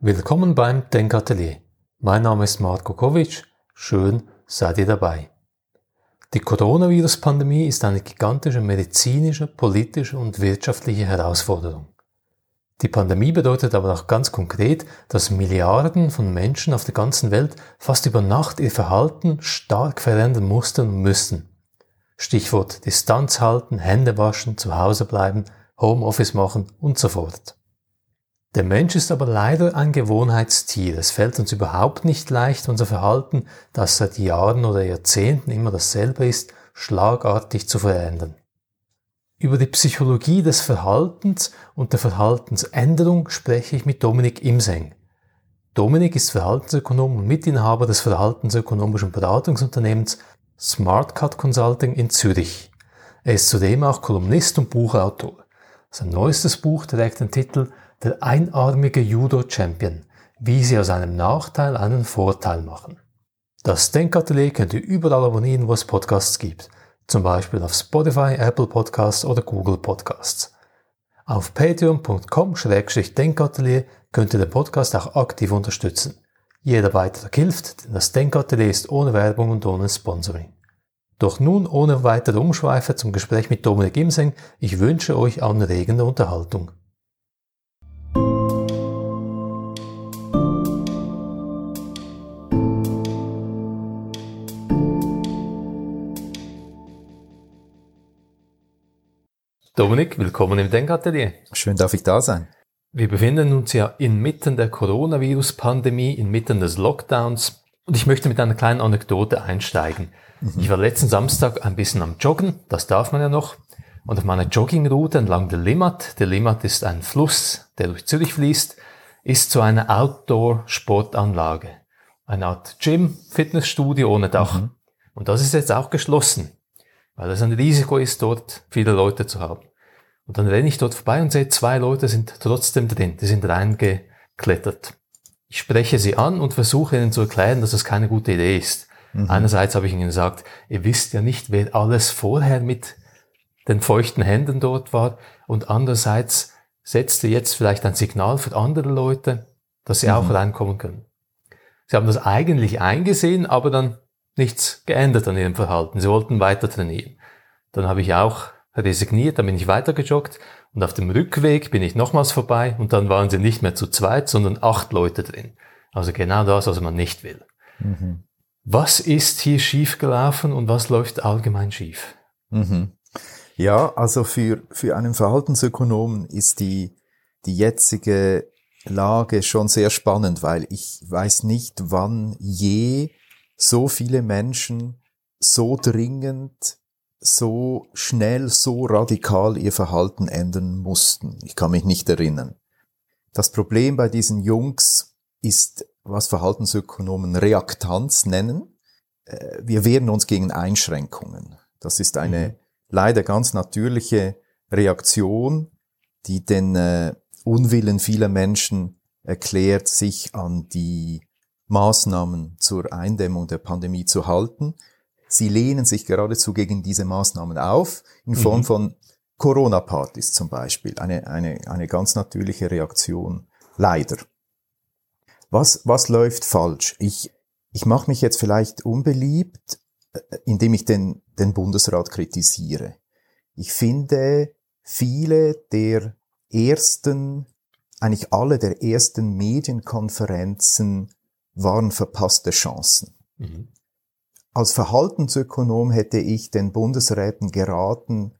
Willkommen beim Denkatelier. Mein Name ist Marko Kovic. Schön seid ihr dabei. Die Coronavirus-Pandemie ist eine gigantische medizinische, politische und wirtschaftliche Herausforderung. Die Pandemie bedeutet aber auch ganz konkret, dass Milliarden von Menschen auf der ganzen Welt fast über Nacht ihr Verhalten stark verändern mussten und müssen. Stichwort Distanz halten, Hände waschen, zu Hause bleiben, Homeoffice machen und so fort. Der Mensch ist aber leider ein Gewohnheitstier. Es fällt uns überhaupt nicht leicht, unser Verhalten, das seit Jahren oder Jahrzehnten immer dasselbe ist, schlagartig zu verändern. Über die Psychologie des Verhaltens und der Verhaltensänderung spreche ich mit Dominik Imseng. Dominik ist Verhaltensökonom und Mitinhaber des verhaltensökonomischen Beratungsunternehmens SmartCut Consulting in Zürich. Er ist zudem auch Kolumnist und Buchautor. Sein neuestes Buch trägt den Titel der einarmige Judo-Champion, wie sie aus einem Nachteil einen Vorteil machen. Das Denkatelier könnt ihr überall abonnieren, wo es Podcasts gibt, zum Beispiel auf Spotify, Apple Podcasts oder Google Podcasts. Auf patreon.com-denkatelier könnt ihr den Podcast auch aktiv unterstützen. Jeder Beitrag hilft, denn das Denkatelier ist ohne Werbung und ohne Sponsoring. Doch nun ohne weitere Umschweife zum Gespräch mit Dominik Imseng. Ich wünsche euch anregende Unterhaltung. Dominik, willkommen im Denkatelier. Schön darf ich da sein. Wir befinden uns ja inmitten der Coronavirus-Pandemie, inmitten des Lockdowns. Und ich möchte mit einer kleinen Anekdote einsteigen. Mhm. Ich war letzten Samstag ein bisschen am Joggen, das darf man ja noch. Und auf meiner Joggingroute entlang der Limmat, der Limmat ist ein Fluss, der durch Zürich fließt, ist so eine Outdoor-Sportanlage. Eine Art Gym, Fitnessstudio ohne Dach. Mhm. Und das ist jetzt auch geschlossen, weil es ein Risiko ist, dort viele Leute zu haben. Und dann renne ich dort vorbei und sehe, zwei Leute sind trotzdem drin, die sind reingeklettert. Ich spreche sie an und versuche ihnen zu erklären, dass das keine gute Idee ist. Mhm. Einerseits habe ich ihnen gesagt, ihr wisst ja nicht, wer alles vorher mit den feuchten Händen dort war. Und andererseits setzt ihr jetzt vielleicht ein Signal für andere Leute, dass sie mhm. auch reinkommen können. Sie haben das eigentlich eingesehen, aber dann nichts geändert an ihrem Verhalten. Sie wollten weiter trainieren. Dann habe ich auch resigniert, dann bin ich weitergejoggt und auf dem Rückweg bin ich nochmals vorbei und dann waren sie nicht mehr zu zweit, sondern acht Leute drin. Also genau das, was man nicht will. Mhm. Was ist hier schiefgelaufen und was läuft allgemein schief? Mhm. Ja, also für, für einen Verhaltensökonomen ist die, die jetzige Lage schon sehr spannend, weil ich weiß nicht, wann je so viele Menschen so dringend so schnell, so radikal ihr Verhalten ändern mussten. Ich kann mich nicht erinnern. Das Problem bei diesen Jungs ist, was Verhaltensökonomen Reaktanz nennen. Äh, wir wehren uns gegen Einschränkungen. Das ist eine mhm. leider ganz natürliche Reaktion, die den äh, Unwillen vieler Menschen erklärt, sich an die Maßnahmen zur Eindämmung der Pandemie zu halten. Sie lehnen sich geradezu gegen diese Maßnahmen auf, in Form mhm. von Corona-Partys zum Beispiel. Eine, eine, eine ganz natürliche Reaktion. Leider. Was, was läuft falsch? Ich, ich mache mich jetzt vielleicht unbeliebt, äh, indem ich den, den Bundesrat kritisiere. Ich finde, viele der ersten, eigentlich alle der ersten Medienkonferenzen waren verpasste Chancen. Mhm. Als Verhaltensökonom hätte ich den Bundesräten geraten,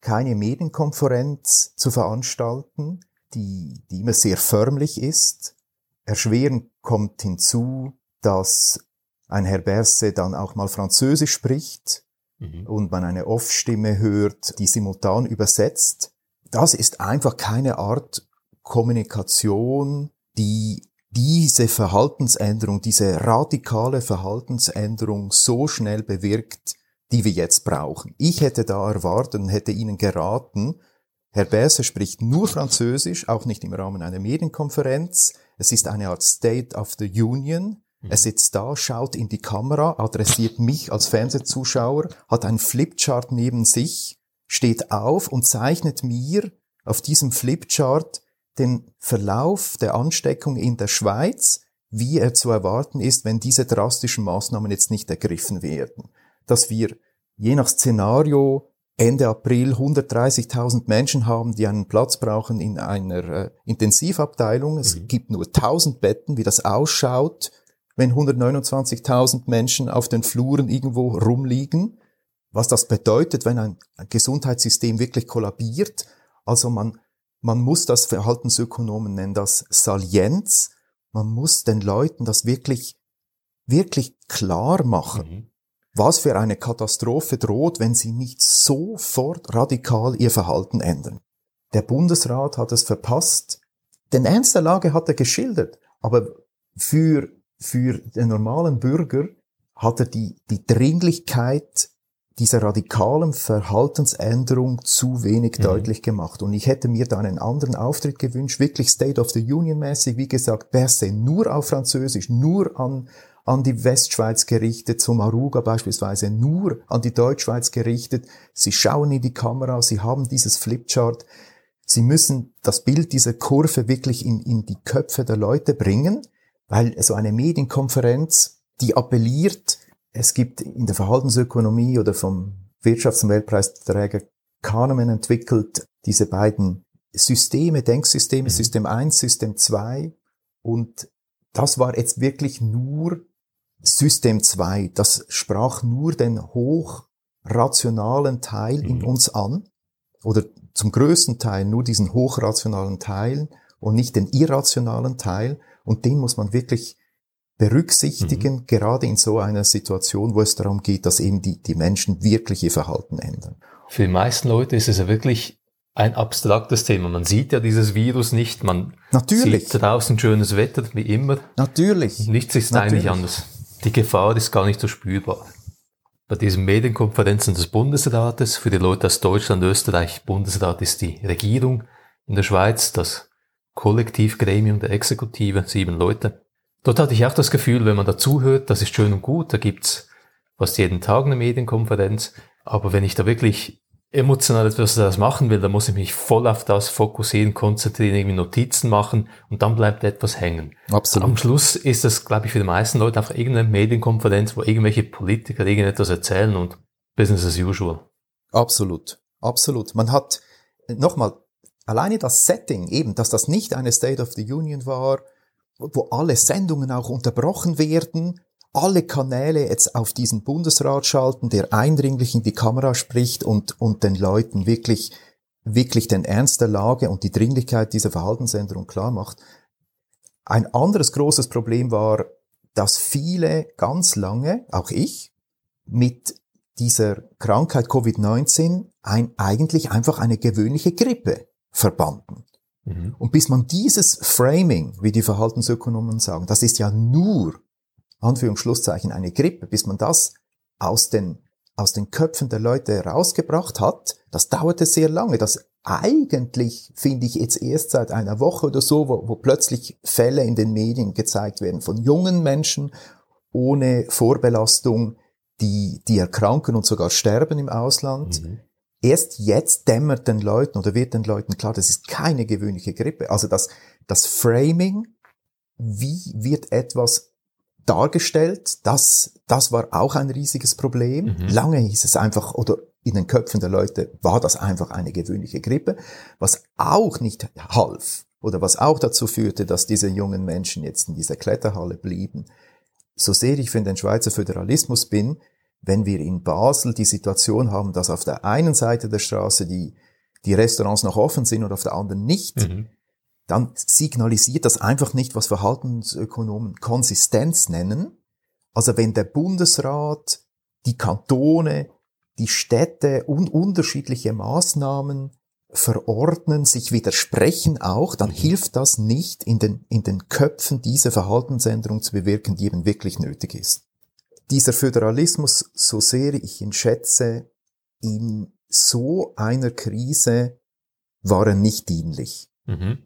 keine Medienkonferenz zu veranstalten, die, die immer sehr förmlich ist. Erschwerend kommt hinzu, dass ein Herr Berse dann auch mal Französisch spricht mhm. und man eine Off-Stimme hört, die simultan übersetzt. Das ist einfach keine Art Kommunikation, die diese Verhaltensänderung, diese radikale Verhaltensänderung so schnell bewirkt, die wir jetzt brauchen. Ich hätte da erwartet und hätte Ihnen geraten, Herr Berse spricht nur Französisch, auch nicht im Rahmen einer Medienkonferenz. Es ist eine Art State of the Union. Mhm. Er sitzt da, schaut in die Kamera, adressiert mich als Fernsehzuschauer, hat ein Flipchart neben sich, steht auf und zeichnet mir auf diesem Flipchart den Verlauf der Ansteckung in der Schweiz, wie er zu erwarten ist, wenn diese drastischen Maßnahmen jetzt nicht ergriffen werden. Dass wir je nach Szenario Ende April 130.000 Menschen haben, die einen Platz brauchen in einer äh, Intensivabteilung. Es mhm. gibt nur 1000 Betten, wie das ausschaut, wenn 129.000 Menschen auf den Fluren irgendwo rumliegen. Was das bedeutet, wenn ein Gesundheitssystem wirklich kollabiert. Also man, man muss das Verhaltensökonomen nennen, das Salienz. Man muss den Leuten das wirklich, wirklich klar machen. Mhm was für eine Katastrophe droht, wenn sie nicht sofort radikal ihr Verhalten ändern. Der Bundesrat hat es verpasst. Den Ernst der Lage hat er geschildert, aber für, für den normalen Bürger hat er die, die Dringlichkeit dieser radikalen Verhaltensänderung zu wenig mhm. deutlich gemacht. Und ich hätte mir da einen anderen Auftritt gewünscht, wirklich State of the Union mäßig, wie gesagt, Berse nur auf Französisch, nur an, an die Westschweiz gerichtet, zum Aruga beispielsweise nur an die Deutschschweiz gerichtet. Sie schauen in die Kamera, sie haben dieses Flipchart. Sie müssen das Bild dieser Kurve wirklich in, in die Köpfe der Leute bringen, weil so eine Medienkonferenz, die appelliert, es gibt in der Verhaltensökonomie oder vom Wirtschafts- und Weltpreisträger Kahnemann entwickelt diese beiden Systeme, Denksysteme, mhm. System 1, System 2 und das war jetzt wirklich nur System 2, das sprach nur den hochrationalen Teil mhm. in uns an oder zum größten Teil nur diesen hochrationalen Teil und nicht den irrationalen Teil und den muss man wirklich berücksichtigen, mhm. gerade in so einer Situation, wo es darum geht, dass eben die, die Menschen wirklich ihr Verhalten ändern. Für die meisten Leute ist es ja wirklich ein abstraktes Thema. Man sieht ja dieses Virus nicht, man Natürlich. sieht draußen schönes Wetter, wie immer. Natürlich. Nichts ist Natürlich. eigentlich anders. Die Gefahr ist gar nicht so spürbar. Bei diesen Medienkonferenzen des Bundesrates, für die Leute aus Deutschland, Österreich, Bundesrat ist die Regierung, in der Schweiz das Kollektivgremium der Exekutive, sieben Leute. Dort hatte ich auch das Gefühl, wenn man dazuhört, das ist schön und gut, da gibt's fast jeden Tag eine Medienkonferenz, aber wenn ich da wirklich emotional etwas daraus machen will, dann muss ich mich voll auf das fokussieren, konzentrieren, irgendwie Notizen machen und dann bleibt etwas hängen. Absolut. Am Schluss ist das, glaube ich, für die meisten Leute einfach irgendeine Medienkonferenz, wo irgendwelche Politiker irgendetwas erzählen und Business as usual. Absolut. Absolut. Man hat, nochmal, alleine das Setting eben, dass das nicht eine State of the Union war, wo alle Sendungen auch unterbrochen werden, alle Kanäle jetzt auf diesen Bundesrat schalten, der eindringlich in die Kamera spricht und, und den Leuten wirklich, wirklich den Ernst der Lage und die Dringlichkeit dieser Verhaltensänderung klar macht. Ein anderes großes Problem war, dass viele ganz lange, auch ich, mit dieser Krankheit Covid-19 ein, eigentlich einfach eine gewöhnliche Grippe verbanden. Mhm. Und bis man dieses Framing, wie die Verhaltensökonomen sagen, das ist ja nur Anführungsschlusszeichen eine Grippe, bis man das aus den, aus den Köpfen der Leute rausgebracht hat, das dauerte sehr lange. Das eigentlich finde ich jetzt erst seit einer Woche oder so, wo, wo plötzlich Fälle in den Medien gezeigt werden von jungen Menschen ohne Vorbelastung, die, die erkranken und sogar sterben im Ausland. Mhm. Erst jetzt dämmert den Leuten oder wird den Leuten klar, das ist keine gewöhnliche Grippe. Also das, das Framing, wie wird etwas dargestellt. Das, das war auch ein riesiges Problem. Mhm. Lange hieß es einfach, oder in den Köpfen der Leute war das einfach eine gewöhnliche Grippe, was auch nicht half oder was auch dazu führte, dass diese jungen Menschen jetzt in dieser Kletterhalle blieben. So sehr ich für den Schweizer Föderalismus bin, wenn wir in Basel die Situation haben, dass auf der einen Seite der Straße die, die Restaurants noch offen sind und auf der anderen nicht, mhm dann signalisiert das einfach nicht, was Verhaltensökonomen Konsistenz nennen. Also wenn der Bundesrat, die Kantone, die Städte und unterschiedliche Maßnahmen verordnen, sich widersprechen auch, dann hilft das nicht in den, in den Köpfen diese Verhaltensänderung zu bewirken, die eben wirklich nötig ist. Dieser Föderalismus, so sehr ich ihn schätze, in so einer Krise war er nicht dienlich. Mhm.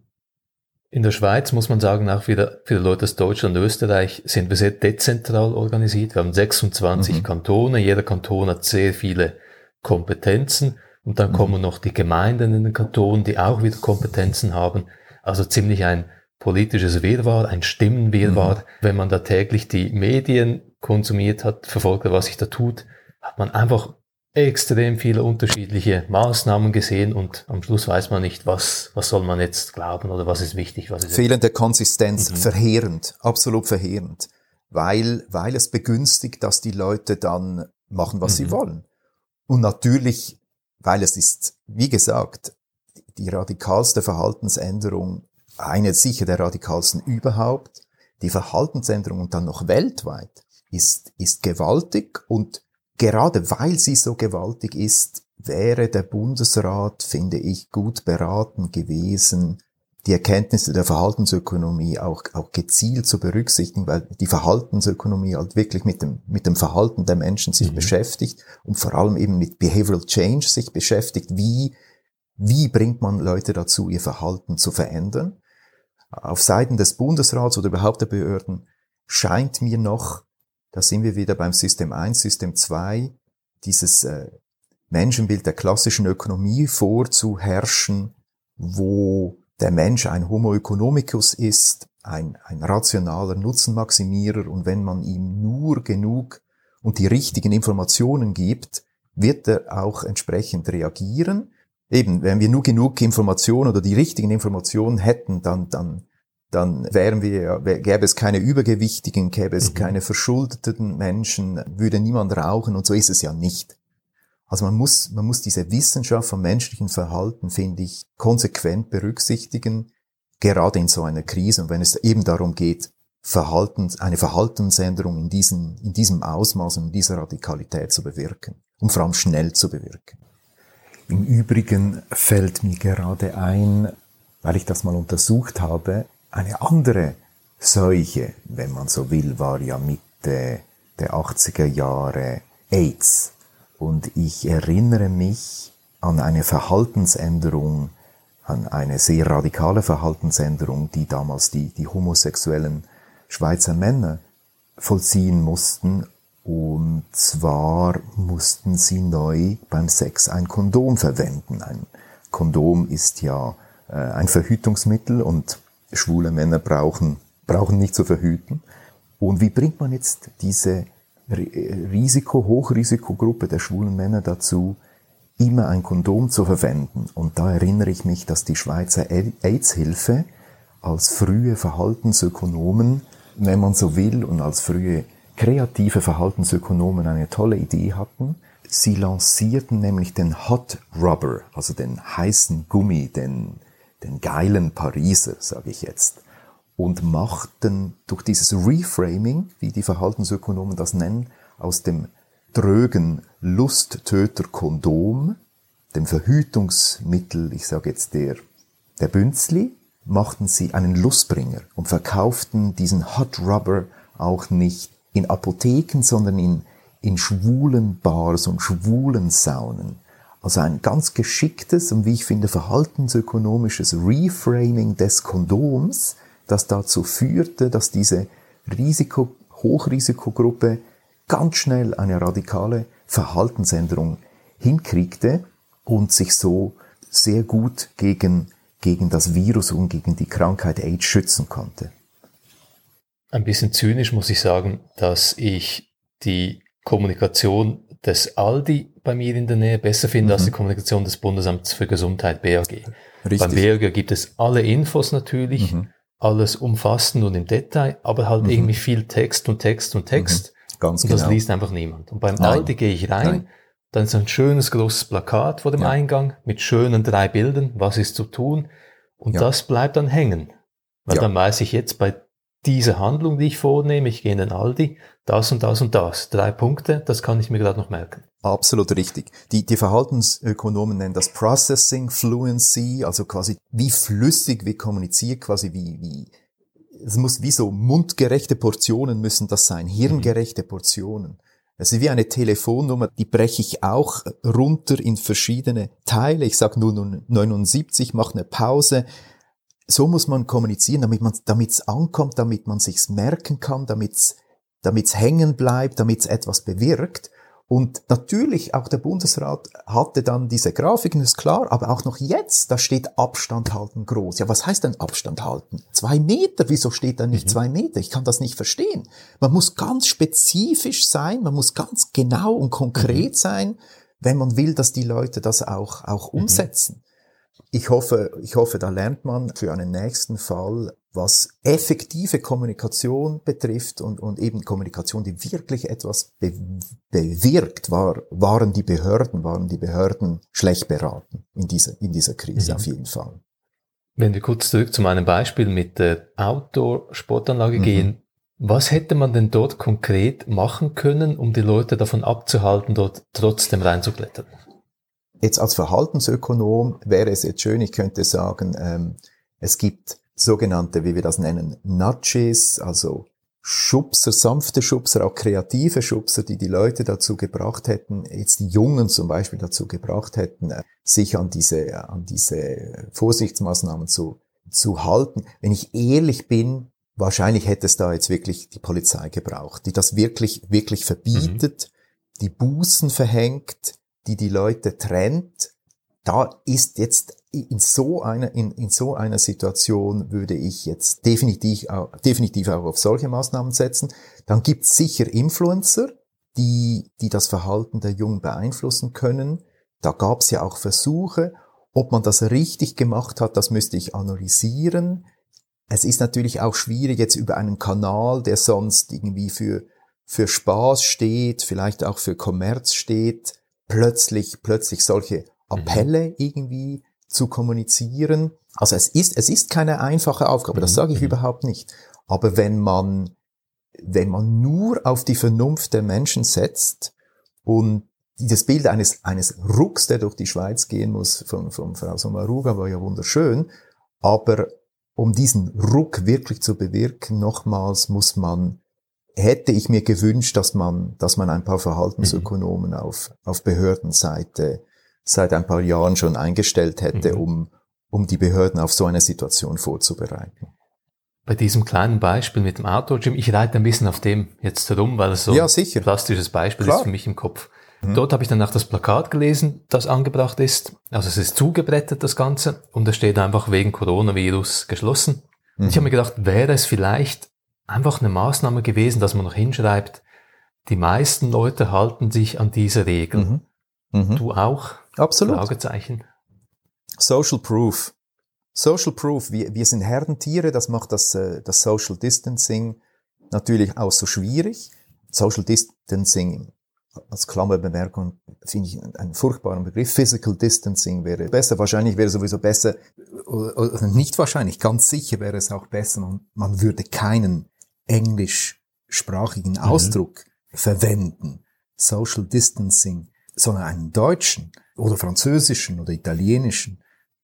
In der Schweiz muss man sagen, auch wieder für die Leute aus Deutschland und Österreich sind wir sehr dezentral organisiert. Wir haben 26 mhm. Kantone, jeder Kanton hat sehr viele Kompetenzen und dann mhm. kommen noch die Gemeinden in den Kantonen, die auch wieder Kompetenzen haben. Also ziemlich ein politisches Wirrwarr, ein Stimmenwirrwarr. Mhm. Wenn man da täglich die Medien konsumiert hat, verfolgt was sich da tut, hat man einfach extrem viele unterschiedliche Maßnahmen gesehen und am Schluss weiß man nicht, was, was soll man jetzt glauben oder was ist wichtig, was ist Fehlende Konsistenz, mhm. verheerend, absolut verheerend, weil, weil es begünstigt, dass die Leute dann machen, was mhm. sie wollen. Und natürlich, weil es ist, wie gesagt, die radikalste Verhaltensänderung, eine sicher der radikalsten überhaupt, die Verhaltensänderung und dann noch weltweit, ist, ist gewaltig und gerade weil sie so gewaltig ist, wäre der Bundesrat, finde ich, gut beraten gewesen, die Erkenntnisse der Verhaltensökonomie auch, auch gezielt zu berücksichtigen, weil die Verhaltensökonomie halt wirklich mit dem, mit dem Verhalten der Menschen sich mhm. beschäftigt und vor allem eben mit Behavioral Change sich beschäftigt. Wie, wie bringt man Leute dazu, ihr Verhalten zu verändern? Auf Seiten des Bundesrats oder überhaupt der Behörden scheint mir noch da sind wir wieder beim System 1, System 2, dieses äh, Menschenbild der klassischen Ökonomie vorzuherrschen, wo der Mensch ein Homo economicus ist, ein, ein rationaler Nutzenmaximierer und wenn man ihm nur genug und die richtigen Informationen gibt, wird er auch entsprechend reagieren. Eben, wenn wir nur genug Informationen oder die richtigen Informationen hätten, dann, dann dann wären wir, gäbe es keine Übergewichtigen, gäbe es mhm. keine verschuldeten Menschen, würde niemand rauchen und so ist es ja nicht. Also man muss, man muss diese Wissenschaft vom menschlichen Verhalten, finde ich, konsequent berücksichtigen, gerade in so einer Krise und wenn es eben darum geht, Verhaltens, eine Verhaltensänderung in diesem, in diesem Ausmaß und in dieser Radikalität zu bewirken und vor allem schnell zu bewirken. Im Übrigen fällt mir gerade ein, weil ich das mal untersucht habe, eine andere Seuche, wenn man so will, war ja Mitte der 80er Jahre AIDS. Und ich erinnere mich an eine Verhaltensänderung, an eine sehr radikale Verhaltensänderung, die damals die, die homosexuellen Schweizer Männer vollziehen mussten. Und zwar mussten sie neu beim Sex ein Kondom verwenden. Ein Kondom ist ja äh, ein Verhütungsmittel und schwule Männer brauchen, brauchen nicht zu verhüten. Und wie bringt man jetzt diese Risiko, Hochrisikogruppe der schwulen Männer dazu, immer ein Kondom zu verwenden? Und da erinnere ich mich, dass die Schweizer AIDS-Hilfe als frühe Verhaltensökonomen, wenn man so will, und als frühe kreative Verhaltensökonomen eine tolle Idee hatten. Sie lancierten nämlich den Hot Rubber, also den heißen Gummi, den den geilen Pariser, sage ich jetzt, und machten durch dieses Reframing, wie die Verhaltensökonomen das nennen, aus dem drögen Lusttöter Kondom, dem Verhütungsmittel, ich sage jetzt der, der Bünzli, machten sie einen Lustbringer und verkauften diesen Hot Rubber auch nicht in Apotheken, sondern in, in schwulen Bars und schwulen Saunen. Also ein ganz geschicktes und wie ich finde verhaltensökonomisches Reframing des Kondoms, das dazu führte, dass diese Risiko, Hochrisikogruppe ganz schnell eine radikale Verhaltensänderung hinkriegte und sich so sehr gut gegen, gegen das Virus und gegen die Krankheit AIDS schützen konnte. Ein bisschen zynisch muss ich sagen, dass ich die Kommunikation des Aldi bei mir in der Nähe besser finde mhm. als die Kommunikation des Bundesamts für Gesundheit, BAG. Richtig. Beim BAG gibt es alle Infos natürlich, mhm. alles umfassend und im Detail, aber halt mhm. irgendwie viel Text und Text und Text. Mhm. Ganz und genau. das liest einfach niemand. Und beim Nein. Aldi gehe ich rein, Nein. dann ist ein schönes großes Plakat vor dem ja. Eingang mit schönen drei Bildern, was ist zu tun. Und ja. das bleibt dann hängen. Weil ja. dann weiß ich jetzt bei diese Handlung, die ich vornehme, ich gehe in den Aldi, das und das und das. Drei Punkte, das kann ich mir gerade noch merken. Absolut richtig. Die, die Verhaltensökonomen nennen das Processing Fluency, also quasi wie flüssig wir kommunizieren, quasi wie, wie, es muss wie so mundgerechte Portionen müssen das sein, hirngerechte Portionen. Es ist wie eine Telefonnummer, die breche ich auch runter in verschiedene Teile. Ich sage nur 79, mache eine Pause, so muss man kommunizieren, damit man, damit es ankommt, damit man sich's merken kann, damit es hängen bleibt, damit es etwas bewirkt. Und natürlich, auch der Bundesrat hatte dann diese Grafiken, ist klar, aber auch noch jetzt, da steht Abstand halten groß. Ja, was heißt denn Abstand halten? Zwei Meter, wieso steht da nicht mhm. zwei Meter? Ich kann das nicht verstehen. Man muss ganz spezifisch sein, man muss ganz genau und konkret mhm. sein, wenn man will, dass die Leute das auch, auch mhm. umsetzen. Ich hoffe, ich hoffe, da lernt man für einen nächsten Fall was effektive Kommunikation betrifft und, und eben Kommunikation, die wirklich etwas be bewirkt, war, waren die Behörden, waren die Behörden schlecht beraten in dieser, in dieser Krise mhm. auf jeden Fall. Wenn wir kurz zurück zu meinem Beispiel mit der Outdoor-Sportanlage mhm. gehen, was hätte man denn dort konkret machen können, um die Leute davon abzuhalten, dort trotzdem reinzuklettern? Jetzt als Verhaltensökonom wäre es jetzt schön, ich könnte sagen, ähm, es gibt sogenannte, wie wir das nennen, Nudges, also Schubser, sanfte Schubser, auch kreative Schubser, die die Leute dazu gebracht hätten, jetzt die Jungen zum Beispiel dazu gebracht hätten, äh, sich an diese, an diese Vorsichtsmaßnahmen zu, zu halten. Wenn ich ehrlich bin, wahrscheinlich hätte es da jetzt wirklich die Polizei gebraucht, die das wirklich, wirklich verbietet, mhm. die Bußen verhängt, die die Leute trennt. Da ist jetzt in so einer, in, in so einer Situation würde ich jetzt definitiv, auch, definitiv auch auf solche Maßnahmen setzen. Dann gibt es sicher Influencer, die, die das Verhalten der Jungen beeinflussen können. Da gab es ja auch Versuche. Ob man das richtig gemacht hat, das müsste ich analysieren. Es ist natürlich auch schwierig jetzt über einen Kanal, der sonst irgendwie für, für Spaß steht, vielleicht auch für Kommerz steht, plötzlich, plötzlich solche mhm. Appelle irgendwie zu kommunizieren. Also es ist, es ist keine einfache Aufgabe, das mhm. sage ich mhm. überhaupt nicht. Aber wenn man, wenn man nur auf die Vernunft der Menschen setzt und das Bild eines, eines Rucks, der durch die Schweiz gehen muss, von, von Frau Sommaruga, war ja wunderschön, aber um diesen Ruck wirklich zu bewirken, nochmals muss man, hätte ich mir gewünscht, dass man, dass man ein paar Verhaltensökonomen mhm. auf, auf Behördenseite seit ein paar Jahren schon eingestellt hätte, mhm. um, um die Behörden auf so eine Situation vorzubereiten. Bei diesem kleinen Beispiel mit dem Outdoor-Gym, ich reite ein bisschen auf dem jetzt herum, weil es so ja, ein plastisches Beispiel Klar. ist für mich im Kopf. Mhm. Dort habe ich dann auch das Plakat gelesen, das angebracht ist. Also es ist zugebrettet, das Ganze, und es steht einfach wegen Coronavirus geschlossen. Mhm. Und ich habe mir gedacht, wäre es vielleicht einfach eine Maßnahme gewesen, dass man noch hinschreibt, die meisten Leute halten sich an diese Regeln. Mhm. mhm. Du auch? Absolut. Fragezeichen. Social Proof. Social Proof. Wir, wir sind Herdentiere, das macht das, äh, das Social Distancing natürlich auch so schwierig. Social Distancing als Klammerbemerkung finde ich einen furchtbaren Begriff. Physical Distancing wäre besser. Wahrscheinlich wäre sowieso besser, oder nicht wahrscheinlich, ganz sicher wäre es auch besser, man, man würde keinen englischsprachigen mhm. Ausdruck verwenden. Social Distancing, sondern einen deutschen oder französischen oder italienischen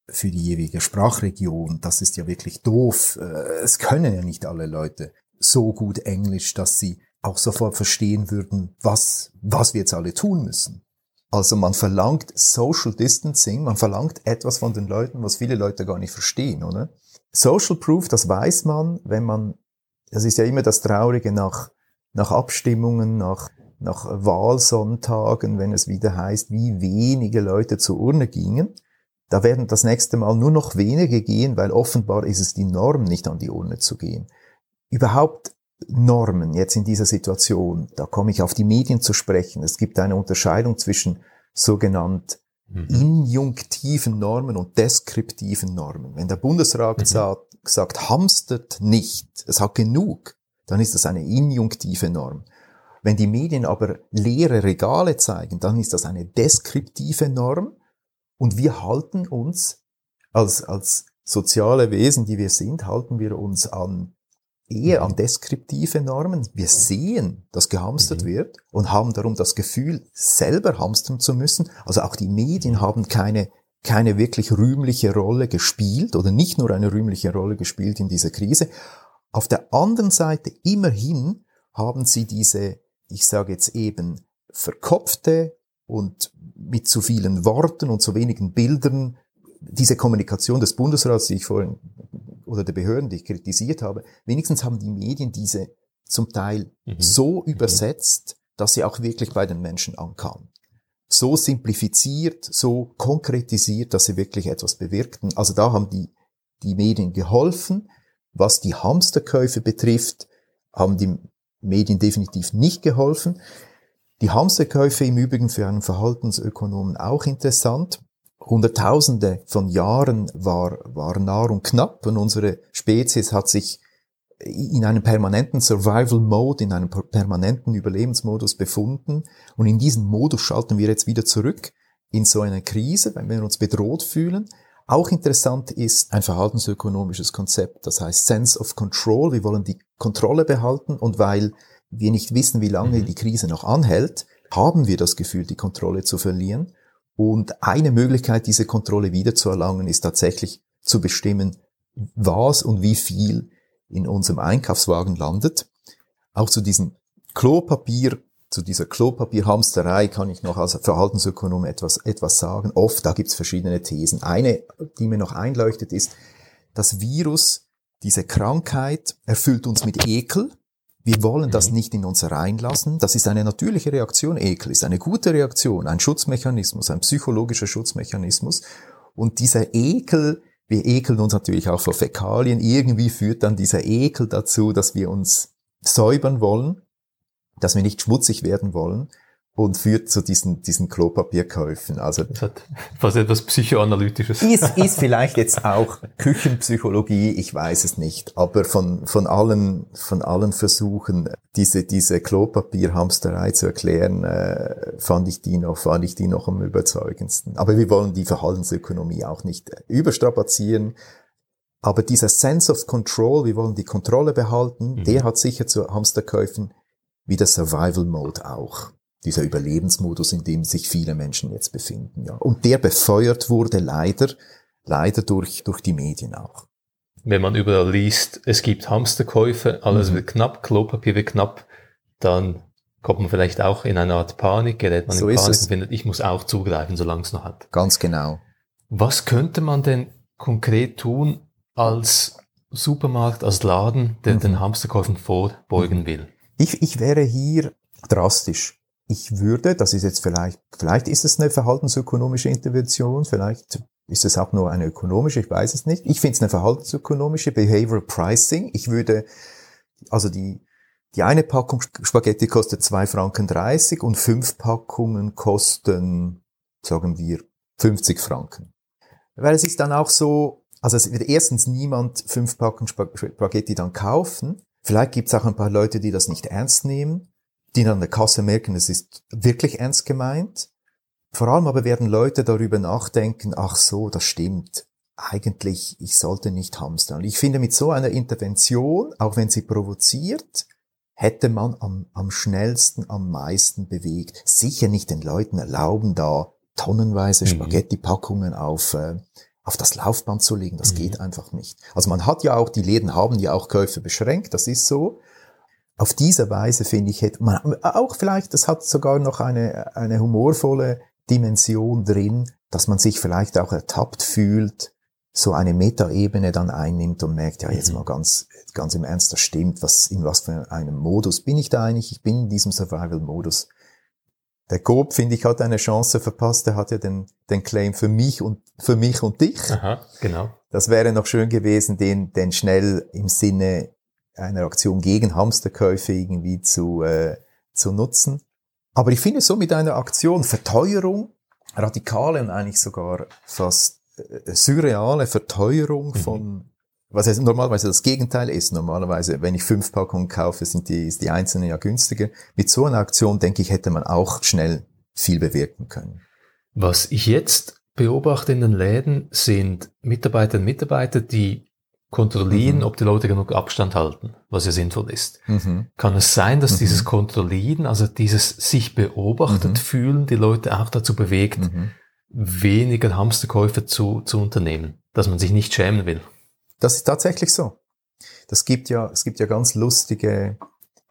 für die jewige Sprachregion. Das ist ja wirklich doof. Äh, es können ja nicht alle Leute so gut Englisch, dass sie auch sofort verstehen würden, was, was wir jetzt alle tun müssen. Also man verlangt Social Distancing, man verlangt etwas von den Leuten, was viele Leute gar nicht verstehen, oder? Social Proof, das weiß man, wenn man, das ist ja immer das Traurige nach, nach Abstimmungen, nach nach Wahlsonntagen, wenn es wieder heißt, wie wenige Leute zur Urne gingen. Da werden das nächste Mal nur noch wenige gehen, weil offenbar ist es die Norm, nicht an die Urne zu gehen. Überhaupt Normen jetzt in dieser Situation, da komme ich auf die Medien zu sprechen. Es gibt eine Unterscheidung zwischen sogenannt. Injunktiven Normen und deskriptiven Normen. Wenn der Bundesrat mhm. sagt, sagt, hamstert nicht, es hat genug, dann ist das eine injunktive Norm. Wenn die Medien aber leere Regale zeigen, dann ist das eine deskriptive Norm und wir halten uns als, als soziale Wesen, die wir sind, halten wir uns an eher an deskriptive Normen. Wir sehen, dass gehamstert mhm. wird und haben darum das Gefühl, selber hamstern zu müssen. Also auch die Medien haben keine, keine wirklich rühmliche Rolle gespielt oder nicht nur eine rühmliche Rolle gespielt in dieser Krise. Auf der anderen Seite immerhin haben sie diese ich sage jetzt eben, verkopfte und mit zu vielen Worten und zu wenigen Bildern, diese Kommunikation des Bundesrats, die ich vorhin, oder der Behörden, die ich kritisiert habe, wenigstens haben die Medien diese zum Teil mhm. so übersetzt, dass sie auch wirklich bei den Menschen ankam. So simplifiziert, so konkretisiert, dass sie wirklich etwas bewirkten. Also da haben die, die Medien geholfen. Was die Hamsterkäufe betrifft, haben die Medien definitiv nicht geholfen. Die Hamsterkäufe im Übrigen für einen Verhaltensökonomen auch interessant. Hunderttausende von Jahren war, war Nahrung knapp und unsere Spezies hat sich in einem permanenten Survival Mode, in einem permanenten Überlebensmodus befunden. Und in diesen Modus schalten wir jetzt wieder zurück in so eine Krise, wenn wir uns bedroht fühlen. Auch interessant ist ein verhaltensökonomisches Konzept, das heißt Sense of Control. Wir wollen die Kontrolle behalten und weil wir nicht wissen, wie lange mhm. die Krise noch anhält, haben wir das Gefühl, die Kontrolle zu verlieren. Und eine Möglichkeit, diese Kontrolle wiederzuerlangen, ist tatsächlich zu bestimmen, was und wie viel in unserem Einkaufswagen landet. Auch zu diesem Klopapier, zu dieser Klopapierhamsterei kann ich noch als Verhaltensökonom etwas, etwas sagen. Oft, da gibt's verschiedene Thesen. Eine, die mir noch einleuchtet, ist, das Virus, diese Krankheit erfüllt uns mit Ekel. Wir wollen das mhm. nicht in uns reinlassen. Das ist eine natürliche Reaktion. Ekel ist eine gute Reaktion, ein Schutzmechanismus, ein psychologischer Schutzmechanismus. Und dieser Ekel wir ekeln uns natürlich auch vor Fäkalien. Irgendwie führt dann dieser Ekel dazu, dass wir uns säubern wollen, dass wir nicht schmutzig werden wollen und führt zu diesen, diesen Klopapierkäufen. Also das hat fast etwas Psychoanalytisches. Ist, ist vielleicht jetzt auch Küchenpsychologie, ich weiß es nicht. Aber von, von allen, von allen Versuchen, diese, diese Klopapierhamsterei zu erklären, äh, fand ich die noch, fand ich die noch am überzeugendsten. Aber wir wollen die Verhaltensökonomie auch nicht überstrapazieren. Aber dieser Sense of Control, wir wollen die Kontrolle behalten, mhm. der hat sicher zu Hamsterkäufen wie der Survival Mode auch dieser Überlebensmodus, in dem sich viele Menschen jetzt befinden. Ja. Und der befeuert wurde leider, leider durch, durch die Medien auch. Wenn man überall liest, es gibt Hamsterkäufe, alles mhm. wird knapp, Klopapier wird knapp, dann kommt man vielleicht auch in eine Art Panik, gerät man so in Panik und findet, ich muss auch zugreifen, solange es noch hat. Ganz genau. Was könnte man denn konkret tun als Supermarkt, als Laden, der mhm. den Hamsterkäufen vorbeugen mhm. will? Ich, ich wäre hier drastisch ich würde, das ist jetzt vielleicht, vielleicht ist es eine verhaltensökonomische Intervention, vielleicht ist es auch nur eine ökonomische, ich weiß es nicht. Ich finde es eine verhaltensökonomische Behavioral Pricing. Ich würde, also die, die eine Packung Spaghetti kostet zwei Franken dreißig und fünf Packungen kosten, sagen wir, 50 Franken. Weil es ist dann auch so, also es wird erstens niemand fünf Packungen Spaghetti dann kaufen. Vielleicht gibt es auch ein paar Leute, die das nicht ernst nehmen die an der Kasse merken, es ist wirklich ernst gemeint. Vor allem aber werden Leute darüber nachdenken, ach so, das stimmt. Eigentlich, ich sollte nicht hamstern. Und ich finde, mit so einer Intervention, auch wenn sie provoziert, hätte man am, am schnellsten, am meisten bewegt. Sicher nicht den Leuten erlauben, da tonnenweise mhm. Spaghetti-Packungen auf, äh, auf das Laufband zu legen. Das mhm. geht einfach nicht. Also man hat ja auch, die Läden haben ja auch Käufe beschränkt, das ist so auf diese Weise, finde ich, hätte man auch vielleicht, das hat sogar noch eine, eine humorvolle Dimension drin, dass man sich vielleicht auch ertappt fühlt, so eine Metaebene dann einnimmt und merkt, ja, jetzt mhm. mal ganz, ganz im Ernst, das stimmt, was, in was für einem Modus bin ich da eigentlich? Ich bin in diesem Survival-Modus. Der Coop, finde ich, hat eine Chance verpasst. Der hat ja den, den Claim für mich und, für mich und dich. Aha, genau. Das wäre noch schön gewesen, den, den schnell im Sinne einer Aktion gegen Hamsterkäufe irgendwie zu, äh, zu nutzen. Aber ich finde so mit einer Aktion Verteuerung, radikale und eigentlich sogar fast äh, surreale Verteuerung mhm. von, was jetzt normalerweise das Gegenteil ist. Normalerweise, wenn ich fünf Packungen kaufe, sind die, ist die einzelne ja günstiger. Mit so einer Aktion, denke ich, hätte man auch schnell viel bewirken können. Was ich jetzt beobachte in den Läden, sind Mitarbeiter und Mitarbeiter, die kontrollieren, mhm. ob die Leute genug Abstand halten, was ja sinnvoll ist. Mhm. Kann es sein, dass mhm. dieses Kontrollieren, also dieses sich beobachtet mhm. fühlen, die Leute auch dazu bewegt, mhm. weniger Hamsterkäufe zu, zu unternehmen, dass man sich nicht schämen will? Das ist tatsächlich so. Das gibt ja, es gibt ja ganz lustige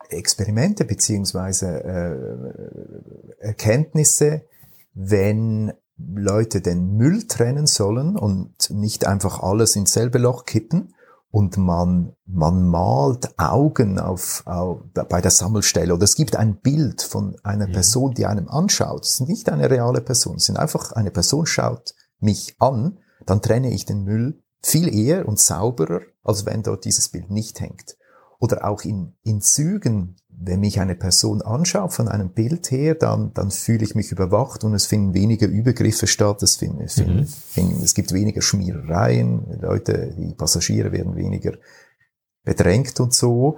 Experimente beziehungsweise äh, Erkenntnisse, wenn Leute den Müll trennen sollen und nicht einfach alles ins selbe Loch kippen und man, man malt Augen auf, auf, bei der Sammelstelle oder es gibt ein Bild von einer mhm. Person, die einem anschaut. Es ist nicht eine reale Person, es ist einfach eine Person schaut mich an, dann trenne ich den Müll viel eher und sauberer, als wenn dort dieses Bild nicht hängt. Oder auch in, in Zügen, wenn mich eine Person anschaut von einem Bild her, dann, dann fühle ich mich überwacht und es finden weniger Übergriffe statt, es, finden, mhm. finden, es gibt weniger Schmierereien, Leute, die Passagiere werden weniger bedrängt und so.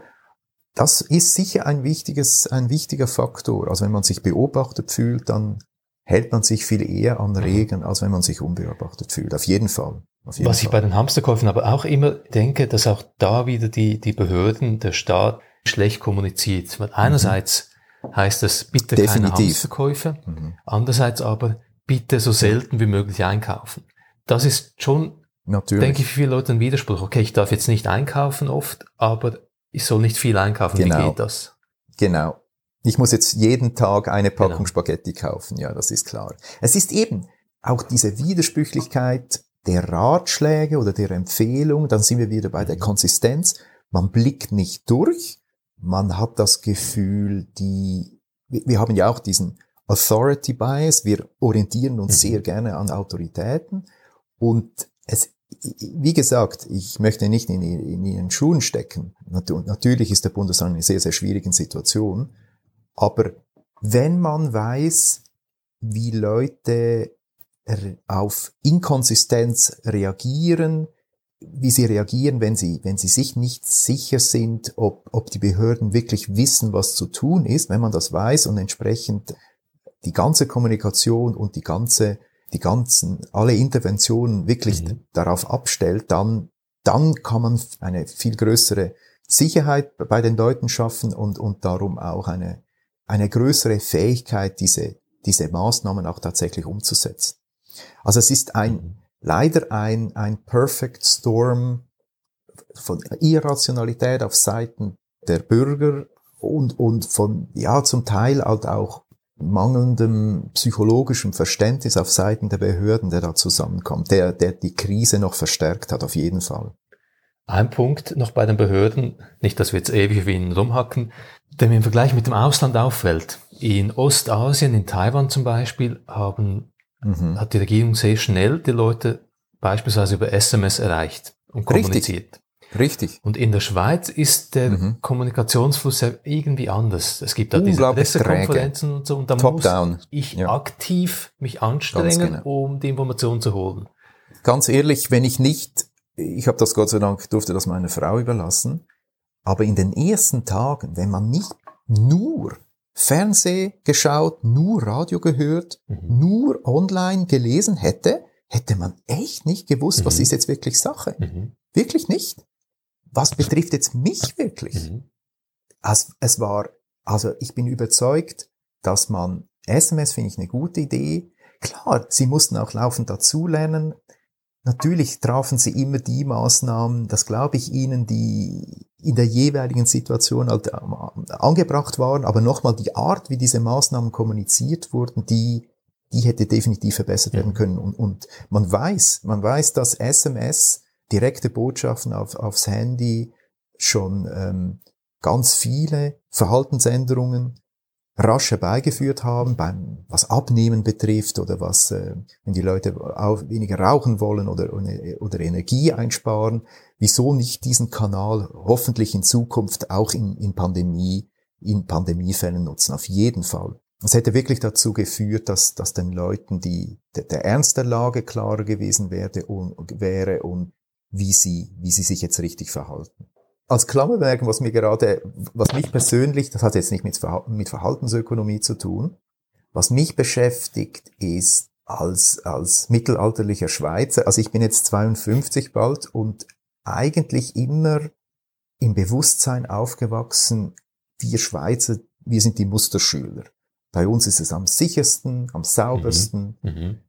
Das ist sicher ein wichtiges, ein wichtiger Faktor. Also wenn man sich beobachtet fühlt, dann hält man sich viel eher an mhm. Regeln, als wenn man sich unbeobachtet fühlt. Auf jeden Fall. Was Fall. ich bei den Hamsterkäufen aber auch immer denke, dass auch da wieder die, die Behörden, der Staat schlecht kommuniziert. Weil einerseits mhm. heißt es bitte Definitiv. keine Hamsterkäufe, mhm. andererseits aber bitte so selten wie möglich einkaufen. Das ist schon, Natürlich. denke ich, für viele Leute ein Widerspruch. Okay, ich darf jetzt nicht einkaufen oft, aber ich soll nicht viel einkaufen. Genau. Wie geht das? Genau. Ich muss jetzt jeden Tag eine Packung genau. Spaghetti kaufen. Ja, das ist klar. Es ist eben auch diese Widersprüchlichkeit der Ratschläge oder der Empfehlung, dann sind wir wieder bei der Konsistenz. Man blickt nicht durch, man hat das Gefühl, die, wir haben ja auch diesen Authority Bias, wir orientieren uns mhm. sehr gerne an Autoritäten und es, wie gesagt, ich möchte nicht in, in ihren Schuhen stecken. Natürlich ist der Bundesrat in einer sehr, sehr schwierigen Situation, aber wenn man weiß, wie Leute auf Inkonsistenz reagieren, wie sie reagieren, wenn sie, wenn sie sich nicht sicher sind, ob, ob die Behörden wirklich wissen, was zu tun ist, wenn man das weiß und entsprechend die ganze Kommunikation und die ganze, die ganzen, alle Interventionen wirklich mhm. darauf abstellt, dann, dann kann man eine viel größere Sicherheit bei den Leuten schaffen und, und darum auch eine, eine größere Fähigkeit, diese, diese Maßnahmen auch tatsächlich umzusetzen. Also es ist ein, mhm. Leider ein, ein Perfect Storm von Irrationalität auf Seiten der Bürger und, und von, ja, zum Teil halt auch mangelndem psychologischem Verständnis auf Seiten der Behörden, der da zusammenkommt, der, der die Krise noch verstärkt hat, auf jeden Fall. Ein Punkt noch bei den Behörden, nicht, dass wir jetzt ewig auf ihnen rumhacken, der mir im Vergleich mit dem Ausland auffällt. In Ostasien, in Taiwan zum Beispiel, haben mhm. hat die Regierung sehr schnell die Leute beispielsweise über SMS erreicht und kommuniziert. Richtig. Richtig. Und in der Schweiz ist der mhm. Kommunikationsfluss ja irgendwie anders. Es gibt da diese Pressekonferenzen und so und da Top muss down. ich ja. aktiv mich anstrengen, genau. um die Information zu holen. Ganz ehrlich, wenn ich nicht, ich habe das Gott sei Dank, durfte das meiner Frau überlassen, aber in den ersten Tagen, wenn man nicht nur Fernseh geschaut, nur Radio gehört, mhm. nur online gelesen hätte, hätte man echt nicht gewusst, mhm. was ist jetzt wirklich Sache. Mhm. Wirklich nicht. Was betrifft jetzt mich wirklich? Also, es war, also ich bin überzeugt, dass man, SMS finde ich eine gute Idee. Klar, sie mussten auch laufend dazulernen. Natürlich trafen sie immer die Maßnahmen, das glaube ich ihnen, die in der jeweiligen Situation halt ähm, angebracht waren, aber nochmal die Art, wie diese Maßnahmen kommuniziert wurden, die, die hätte definitiv verbessert werden können. Und, und man weiß, man weiß, dass SMS, direkte Botschaften auf, aufs Handy schon ähm, ganz viele Verhaltensänderungen rasch herbeigeführt haben, beim, was Abnehmen betrifft oder was, äh, wenn die Leute auch weniger rauchen wollen oder, oder Energie einsparen, wieso nicht diesen Kanal hoffentlich in Zukunft auch in, in Pandemie, in Pandemiefällen nutzen? Auf jeden Fall. Es hätte wirklich dazu geführt, dass, dass den Leuten die, der, der Ernst der Lage klarer gewesen wäre und, wäre und wie sie, wie sie sich jetzt richtig verhalten als Klammerwerken, was mir gerade, was mich persönlich, das hat jetzt nicht mit, mit Verhaltensökonomie zu tun, was mich beschäftigt, ist als, als mittelalterlicher Schweizer, also ich bin jetzt 52 bald und eigentlich immer im Bewusstsein aufgewachsen, wir Schweizer, wir sind die Musterschüler. Bei uns ist es am sichersten, am saubersten. Mhm. Mhm.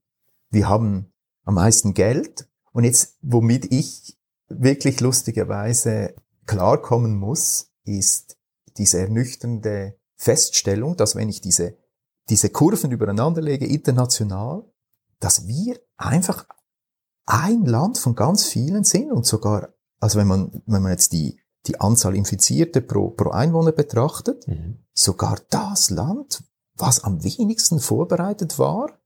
Wir haben am meisten Geld. Und jetzt, womit ich wirklich lustigerweise klarkommen muss, ist diese ernüchternde Feststellung, dass wenn ich diese, diese Kurven übereinander lege, international, dass wir einfach ein Land von ganz vielen sind und sogar also wenn man, wenn man jetzt die, die Anzahl Infizierte pro, pro Einwohner betrachtet, mhm. sogar das Land, was am wenigsten vorbereitet war,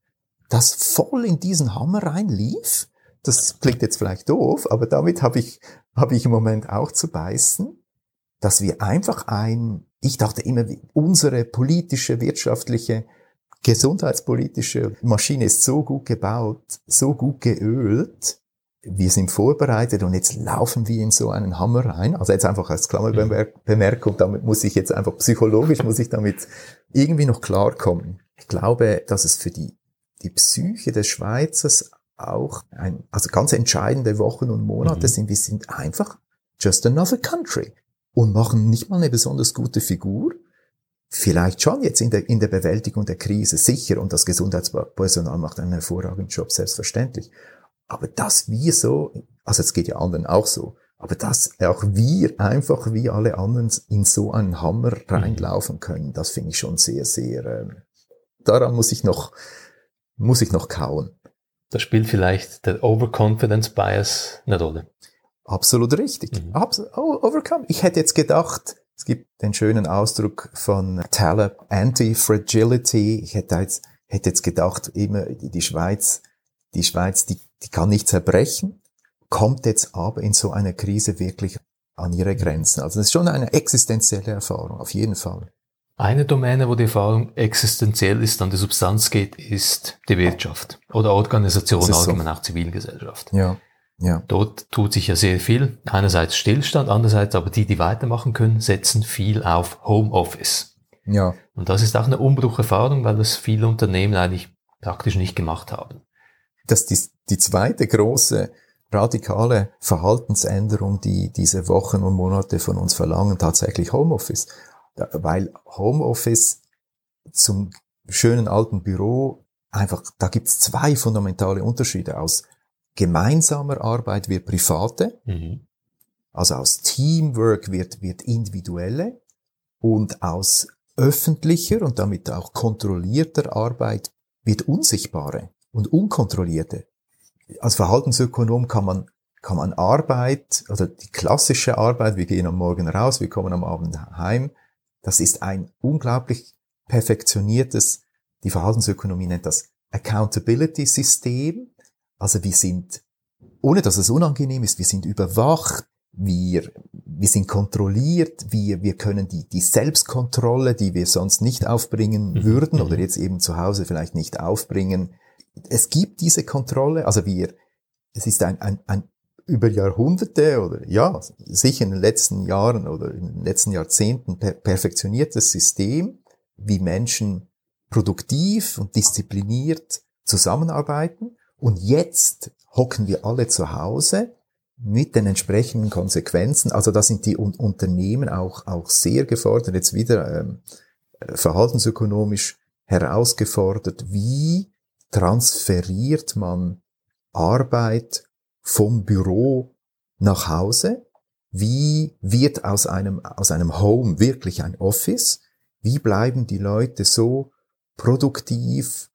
das voll in diesen Hammer reinlief, das klingt jetzt vielleicht doof, aber damit habe ich, habe ich im Moment auch zu beißen, dass wir einfach ein, ich dachte immer, unsere politische, wirtschaftliche, gesundheitspolitische Maschine ist so gut gebaut, so gut geölt, wir sind vorbereitet und jetzt laufen wir in so einen Hammer rein. Also jetzt einfach als Klammerbemerkung, damit muss ich jetzt einfach psychologisch, muss ich damit irgendwie noch klarkommen. Ich glaube, dass es für die, die Psyche des Schweizers auch ein, also ganz entscheidende Wochen und Monate mhm. sind. Wir sind einfach just another country und machen nicht mal eine besonders gute Figur. Vielleicht schon jetzt in der, in der Bewältigung der Krise, sicher, und das Gesundheitspersonal macht einen hervorragenden Job, selbstverständlich. Aber dass wir so, also es geht ja anderen auch so, aber dass auch wir einfach wie alle anderen in so einen Hammer mhm. reinlaufen können, das finde ich schon sehr, sehr, äh, daran muss ich noch, muss ich noch kauen. Da spielt vielleicht der Overconfidence Bias eine Rolle. Absolut richtig. Mhm. Absolut, oh, overcome. Ich hätte jetzt gedacht, es gibt den schönen Ausdruck von Taleb, Anti-Fragility. Ich hätte jetzt, hätte jetzt gedacht, immer die Schweiz, die Schweiz, die, die kann nicht zerbrechen, kommt jetzt aber in so einer Krise wirklich an ihre Grenzen. Also das ist schon eine existenzielle Erfahrung, auf jeden Fall. Eine Domäne, wo die Erfahrung existenziell ist, an die Substanz geht, ist die Wirtschaft oder Organisation, allgemein so. auch Zivilgesellschaft. Ja. Ja. Dort tut sich ja sehr viel. Einerseits Stillstand, andererseits aber die, die weitermachen können, setzen viel auf Homeoffice. Ja. Und das ist auch eine Umbrucherfahrung, weil das viele Unternehmen eigentlich praktisch nicht gemacht haben. Das die, die zweite große radikale Verhaltensänderung, die diese Wochen und Monate von uns verlangen, tatsächlich Homeoffice. Weil Homeoffice zum schönen alten Büro einfach, da gibt's zwei fundamentale Unterschiede aus gemeinsamer Arbeit wird private, mhm. also aus Teamwork wird, wird individuelle und aus öffentlicher und damit auch kontrollierter Arbeit wird unsichtbare und unkontrollierte. Als Verhaltensökonom kann man, kann man Arbeit, oder die klassische Arbeit, wir gehen am Morgen raus, wir kommen am Abend heim, das ist ein unglaublich perfektioniertes, die Verhaltensökonomie nennt das Accountability-System, also wir sind, ohne dass es unangenehm ist, wir sind überwacht, wir, wir sind kontrolliert, wir, wir können die, die Selbstkontrolle, die wir sonst nicht aufbringen mhm. würden oder mhm. jetzt eben zu Hause vielleicht nicht aufbringen. Es gibt diese Kontrolle, also wir, es ist ein, ein, ein über Jahrhunderte oder ja, sicher in den letzten Jahren oder in den letzten Jahrzehnten per perfektioniertes System, wie Menschen produktiv und diszipliniert zusammenarbeiten und jetzt hocken wir alle zu Hause mit den entsprechenden Konsequenzen. Also da sind die Unternehmen auch, auch sehr gefordert, jetzt wieder ähm, verhaltensökonomisch herausgefordert. Wie transferiert man Arbeit vom Büro nach Hause? Wie wird aus einem, aus einem Home wirklich ein Office? Wie bleiben die Leute so produktiv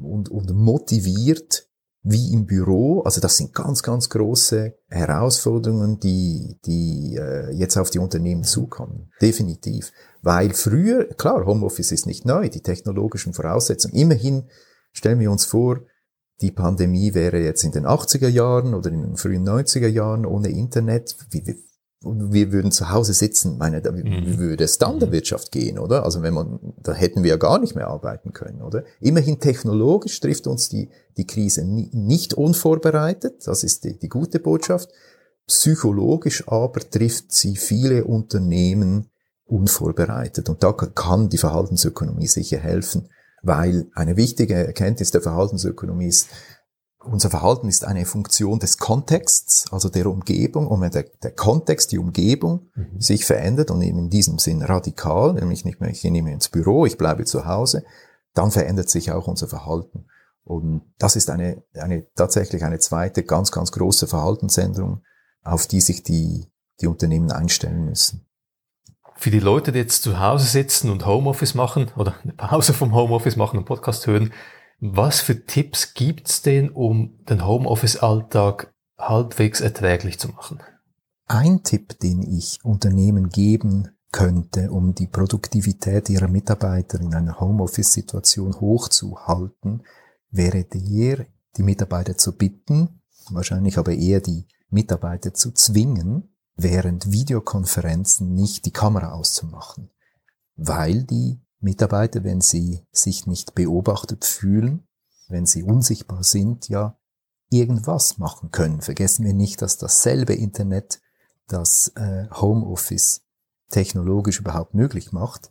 und, und motiviert wie im Büro. Also das sind ganz, ganz große Herausforderungen, die, die äh, jetzt auf die Unternehmen zukommen. Definitiv. Weil früher, klar, Homeoffice ist nicht neu, die technologischen Voraussetzungen. Immerhin stellen wir uns vor, die Pandemie wäre jetzt in den 80er Jahren oder in den frühen 90er Jahren ohne Internet. Wie, wir würden zu Hause sitzen, meine, da mhm. würde es dann der mhm. Wirtschaft gehen, oder? Also wenn man, da hätten wir ja gar nicht mehr arbeiten können, oder? Immerhin technologisch trifft uns die, die Krise nicht unvorbereitet, das ist die, die gute Botschaft. Psychologisch aber trifft sie viele Unternehmen unvorbereitet. Und da kann die Verhaltensökonomie sicher helfen, weil eine wichtige Erkenntnis der Verhaltensökonomie ist, unser Verhalten ist eine Funktion des Kontexts, also der Umgebung. Und wenn der, der Kontext, die Umgebung mhm. sich verändert und eben in diesem Sinn radikal, nämlich nicht mehr, ich gehe nicht mehr ins Büro, ich bleibe zu Hause, dann verändert sich auch unser Verhalten. Und das ist eine, eine tatsächlich eine zweite ganz, ganz große Verhaltensänderung, auf die sich die, die Unternehmen einstellen müssen. Für die Leute, die jetzt zu Hause sitzen und Homeoffice machen oder eine Pause vom Homeoffice machen und Podcast hören, was für Tipps gibt's denn, um den Homeoffice-Alltag halbwegs erträglich zu machen? ein Tipp, den ich Unternehmen geben könnte, um die Produktivität ihrer Mitarbeiter in einer Homeoffice-Situation hochzuhalten, wäre der, die Mitarbeiter zu bitten, wahrscheinlich aber eher die Mitarbeiter zu zwingen, während Videokonferenzen nicht die Kamera auszumachen, weil die Mitarbeiter, wenn sie sich nicht beobachtet fühlen, wenn sie unsichtbar sind, ja irgendwas machen können. Vergessen wir nicht, dass dasselbe Internet das äh, Homeoffice technologisch überhaupt möglich macht,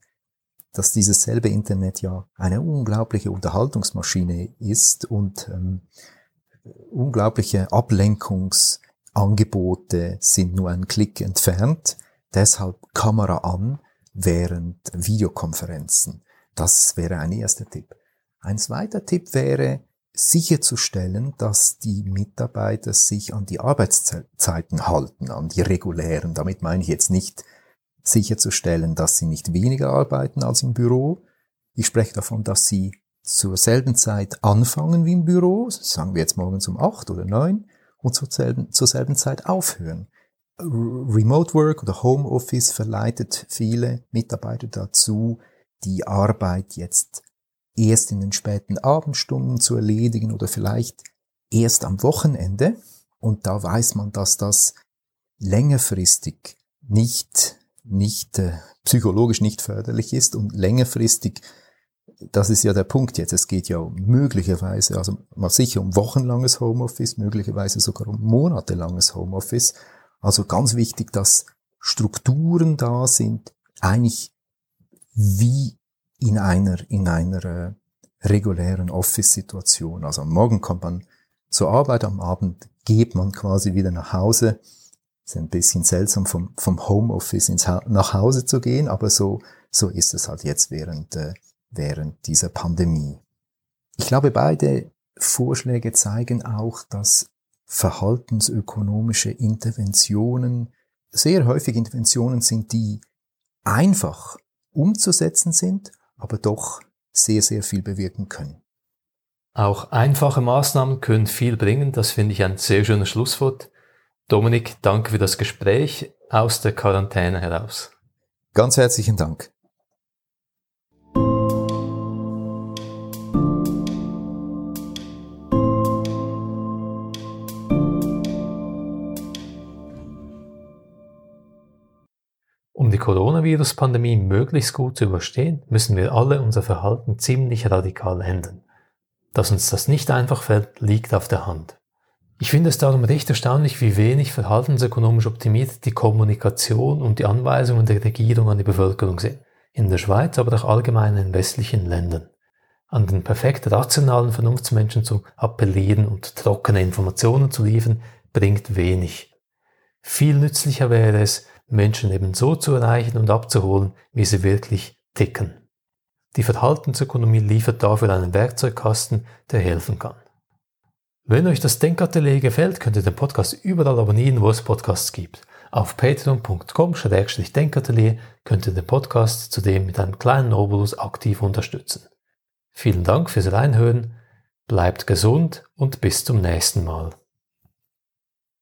dass dieses selbe Internet ja eine unglaubliche Unterhaltungsmaschine ist und ähm, unglaubliche Ablenkungsangebote sind nur ein Klick entfernt. Deshalb Kamera an während Videokonferenzen. Das wäre ein erster Tipp. Ein zweiter Tipp wäre, sicherzustellen, dass die Mitarbeiter sich an die Arbeitszeiten halten, an die regulären. Damit meine ich jetzt nicht sicherzustellen, dass sie nicht weniger arbeiten als im Büro. Ich spreche davon, dass sie zur selben Zeit anfangen wie im Büro, sagen wir jetzt morgens um acht oder neun, und zur selben, zur selben Zeit aufhören. Remote Work oder Home Office verleitet viele Mitarbeiter dazu, die Arbeit jetzt erst in den späten Abendstunden zu erledigen oder vielleicht erst am Wochenende. Und da weiß man, dass das längerfristig nicht nicht äh, psychologisch nicht förderlich ist und längerfristig, das ist ja der Punkt jetzt, es geht ja möglicherweise, also mal sicher um wochenlanges Homeoffice, möglicherweise sogar um monatelanges Homeoffice. Also ganz wichtig, dass Strukturen da sind, eigentlich wie in einer, in einer äh, regulären Office-Situation. Also am Morgen kommt man zur Arbeit, am Abend geht man quasi wieder nach Hause ist ein bisschen seltsam, vom, vom Homeoffice ins ha nach Hause zu gehen, aber so, so ist es halt jetzt während, äh, während dieser Pandemie. Ich glaube, beide Vorschläge zeigen auch, dass verhaltensökonomische Interventionen sehr häufig Interventionen sind, die einfach umzusetzen sind, aber doch sehr, sehr viel bewirken können. Auch einfache Maßnahmen können viel bringen. Das finde ich ein sehr schönes Schlusswort. Dominik, danke für das Gespräch aus der Quarantäne heraus. Ganz herzlichen Dank. Coronavirus-Pandemie möglichst gut zu überstehen, müssen wir alle unser Verhalten ziemlich radikal ändern. Dass uns das nicht einfach fällt, liegt auf der Hand. Ich finde es darum recht erstaunlich, wie wenig verhaltensökonomisch optimiert die Kommunikation und die Anweisungen der Regierung an die Bevölkerung sind. In der Schweiz, aber auch allgemein in westlichen Ländern. An den perfekt rationalen Vernunftsmenschen zu appellieren und trockene Informationen zu liefern, bringt wenig. Viel nützlicher wäre es, Menschen eben so zu erreichen und abzuholen, wie sie wirklich ticken. Die Verhaltensökonomie liefert dafür einen Werkzeugkasten, der helfen kann. Wenn euch das Denkatelier gefällt, könnt ihr den Podcast überall abonnieren, wo es Podcasts gibt. Auf patreon.com-denkatelier könnt ihr den Podcast zudem mit einem kleinen Obolus aktiv unterstützen. Vielen Dank fürs Reinhören, bleibt gesund und bis zum nächsten Mal.